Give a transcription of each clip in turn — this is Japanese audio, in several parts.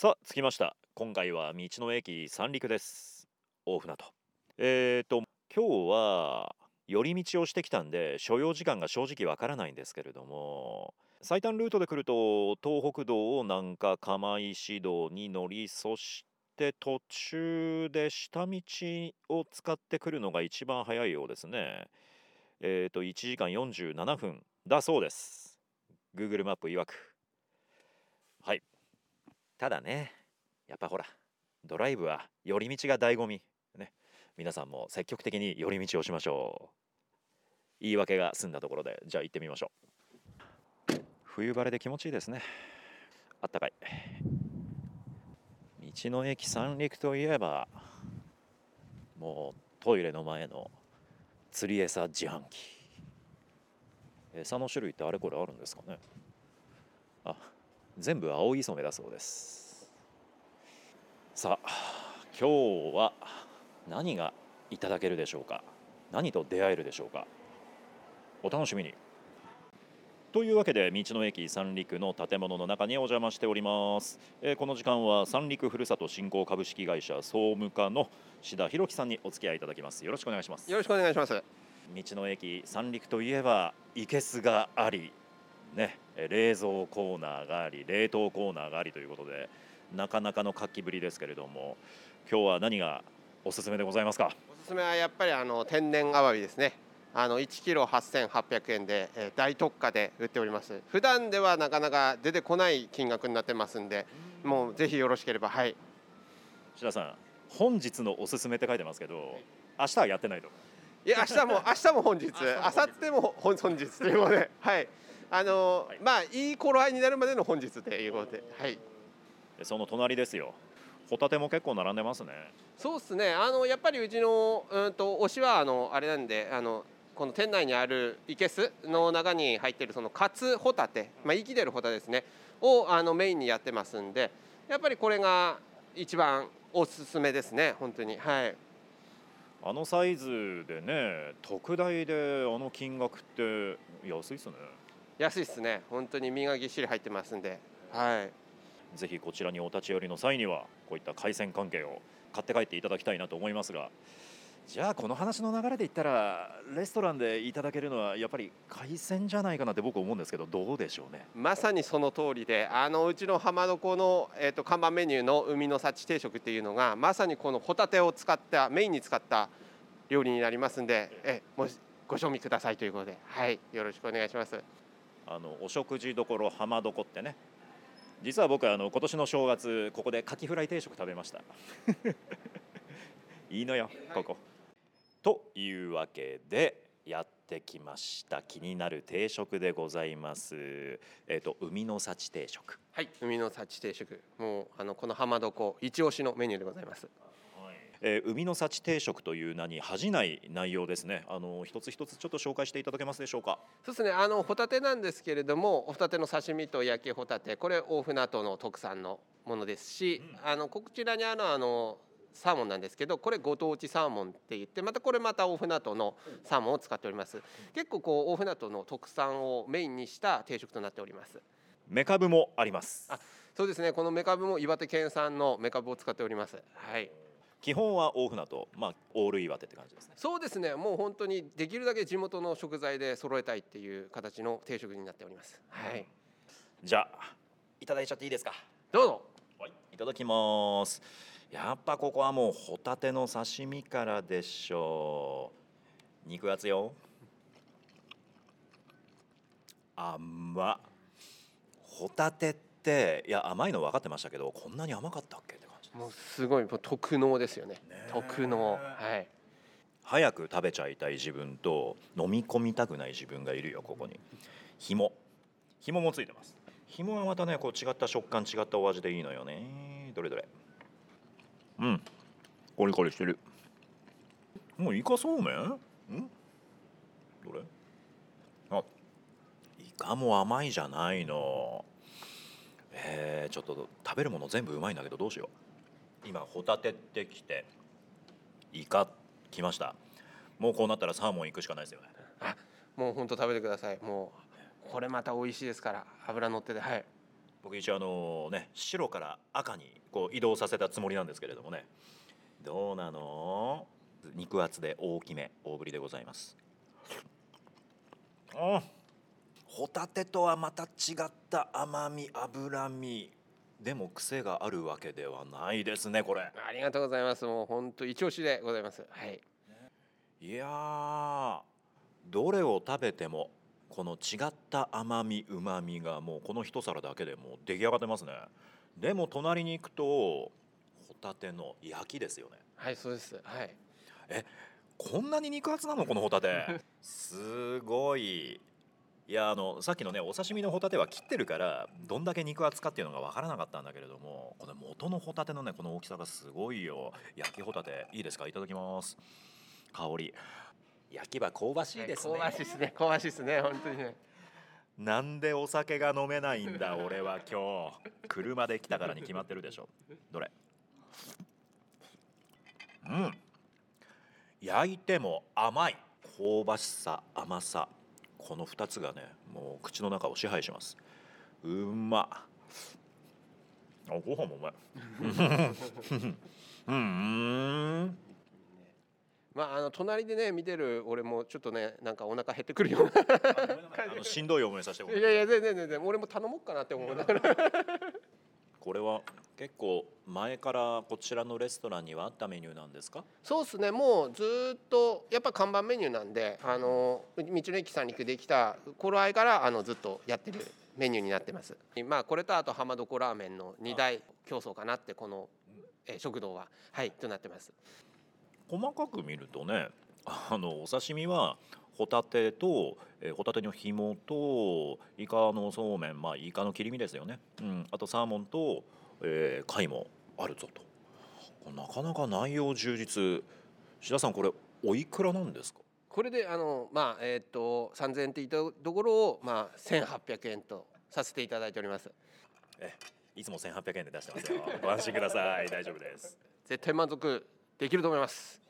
さあ着きました。今回は道の駅三陸です。大船渡。えーと今日は寄り道をしてきたんで所要時間が正直わからないんですけれども最短ルートで来ると東北道を南下釜石道に乗りそして途中で下道を使ってくるのが一番早いようですね。えーと1時間47分だそうです。Google マップ曰く。はい。ただねやっぱほらドライブは寄り道が醍醐味。ね皆さんも積極的に寄り道をしましょう。言い訳が済んだところでじゃあ行ってみましょう。冬晴れで気持ちいいですね。あったかい。道の駅三陸といえばもうトイレの前の釣り餌自販機。餌の種類ってあれこれあるんですかね。あ全部青い染めだそうです。さあ今日は何がいただけるでしょうか？何と出会えるでしょうか？お楽しみに。というわけで道の駅三陸の建物の中にお邪魔しております、えーこの時間は三陸ふるさと振興株式会社総務課の志田博樹さんにお付き合いいただきます。よろしくお願いします。よろしくお願いします。道の駅三陸といえばいけすがありね。え冷蔵コーナーがあり冷凍コーナーがありということでなかなかの活気ぶりですけれども今日は何がおすすめでございますか？おすすめはやっぱりあの天然アワビですね。あの1キロ8800円で、えー大特価で売っております。普段ではなかなか出てこない金額になってますんで、もうぜひよろしければはい。志田さん本日のおすすめって書いてますけど明日はやってないといや明日も明日も本日、明後日も本本日ということで、はい。あのはいまあいい頃合いになるまでの本日ということで、はい。でその隣ですよホタテも結構並んでますねそうですね。あのやっぱりうちのうんと推しはあのあれなんで、あのこの店内にあるいけすの中に入っているそのカツホタテ、まあ生きてるホタテですね、をあのメインにやってますんで、やっぱりこれが一番おすすめですね。本当にはい。あのサイズでね特大であの金額って安いっすね安いですね。本当に身がぎっしり入ってますんで、はい。ぜひこちらにお立ち寄りの際にはこういった海鮮関係を買って帰っていただきたいなと思いますがじゃあこの話の流れで言ったらレストランでいただけるのはやっぱり海鮮じゃないかなって僕思うんですけどどうでしょうね？まさにその通りで、あのうちの浜床のえっ、と看板メニューの海の幸定食っていうのがまさにこのホタテを使ったメインに使った料理になりますんで、えもしご賞味くださいということで、はい、よろしくお願いします。あのお食事どころ浜床ってね実は僕あの今年の正月ここでカキフライ定食食べました いいのよここ。というわけでやってきました気になる定食でございます。えっ、と海の幸定食。はい、海の幸定食、もうあのこの浜床一押しのメニューでございます。えー海の幸定食という名に恥じない内容ですね。あの一つ一つちょっと紹介していただけますでしょうか？そうですね、あのホタテなんですけれども、ホタテの刺身と焼きホタテ、これ大船渡の特産のものですし、あのこちらにあるあのサーモンなんですけど、これご当地サーモンって言って、またこれまた大船渡のサーモンを使っております。結構こう大船渡の特産をメインにした定食となっております。メカブもあります。あそうですね、このメカブも岩手県産のメカブを使っております。はい。基本は大船渡、まあオール岩手って感じですね。そうですね、もう本当にできるだけ地元の食材で揃えたいっていう形の定食になっております。はい。じゃあいただいちゃっていいですか？どうぞ。はい、いただきます。やっぱここはもうホタテの刺身からでしょう。肉厚よ。甘っ。ホタテっていや甘いの分かってましたけどこんなに甘かったっけ。もうすごいもう特能ですよね。ね特能。はい。早く食べちゃいたい自分と飲み込みたくない自分がいるよここに。紐。紐もついてます。紐はまたねこう違った食感違ったお味でいいのよね。どれどれ。うん。コリコリしてる。もうイカそうめん？ん？どれ？あイカも甘いじゃないの。えー、ちょっと食べるもの全部うまいんだけどどうしよう今ホタテってきてイカ来ました。もうこうなったらサーモン行くしかないですよね。あ、もう本当食べてください。もうこれまた美味しいですから。油乗っててはい。僕一応あのね白から赤にこう移動させたつもりなんですけれどもね。どうなの？肉厚で大きめ大ぶりでございます。あホタテとはまた違った甘み脂身でも癖があるわけではないですねこれ。ありがとうございます。もう本当一押しでございます。はい。いやーどれを食べてもこの違った甘みうまみがもうこの一皿だけでもう出来上がってますね。でも隣に行くとホタテの焼きですよね。はいそうです。はい。こんなに肉厚なのこのホタテ。すごいいやあのさっきのねお刺身のホタテは切ってるからどんだけ肉厚かっていうのが分からなかったんだけれどもこの元のホタテのねこの大きさがすごいよ。焼きホタテいいですか？いただきます。香り。焼きは香ばしいですね、香ばしいですね。香ばしいですね本当にね。なんでお酒が飲めないんだ俺は今日。車で来たからに決まってるでしょ。どれ？うん。焼いても甘い。香ばしさ甘さこの2つがねもう口の中を支配します。うまあご飯もうまい。うん。まああの隣でね見てる俺もちょっとねなんかお腹減ってくるような。あのしんどい思いさせていやいや全然全然。俺も頼もうかなって思う。これは結構前からこちらのレストランにはあったメニューなんですか？そうですね。もうずーっとやっぱ看板メニューなんであの道の駅三陸できた頃合いからあのずっとやってるメニューになってます。まあこれとあと浜床ラーメンの二大競争かなってこの、えー食堂は。はいとなってます。細かく見るとねあのお刺身はホタテと、えーホタテの紐とイカのそうめんまあイカの切り身ですよね、うん、あとサーモンと、えー貝もあるぞと。なかなか内容充実。志田さんこれおいくらなんですか？これであのまあえーっと3000円って言ったところをまあ1800円とさせていただいております。いつも1800円で出してますよ。ご安心ください。大丈夫です。絶対満足できると思います。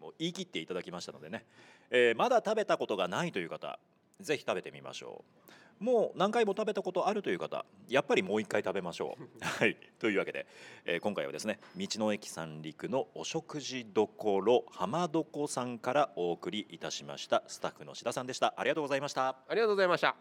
もう言い切っていただきましたのでね、えーまだ食べたことがないという方ぜひ食べてみましょうもう何回も食べたことあるという方やっぱりもう一回食べましょう。はい。というわけで、えー今回はですね道の駅三陸のお食事どころ浜床さんからお送りいたしましたスタッフの志田さんでした。ありがとうございました。ありがとうございました。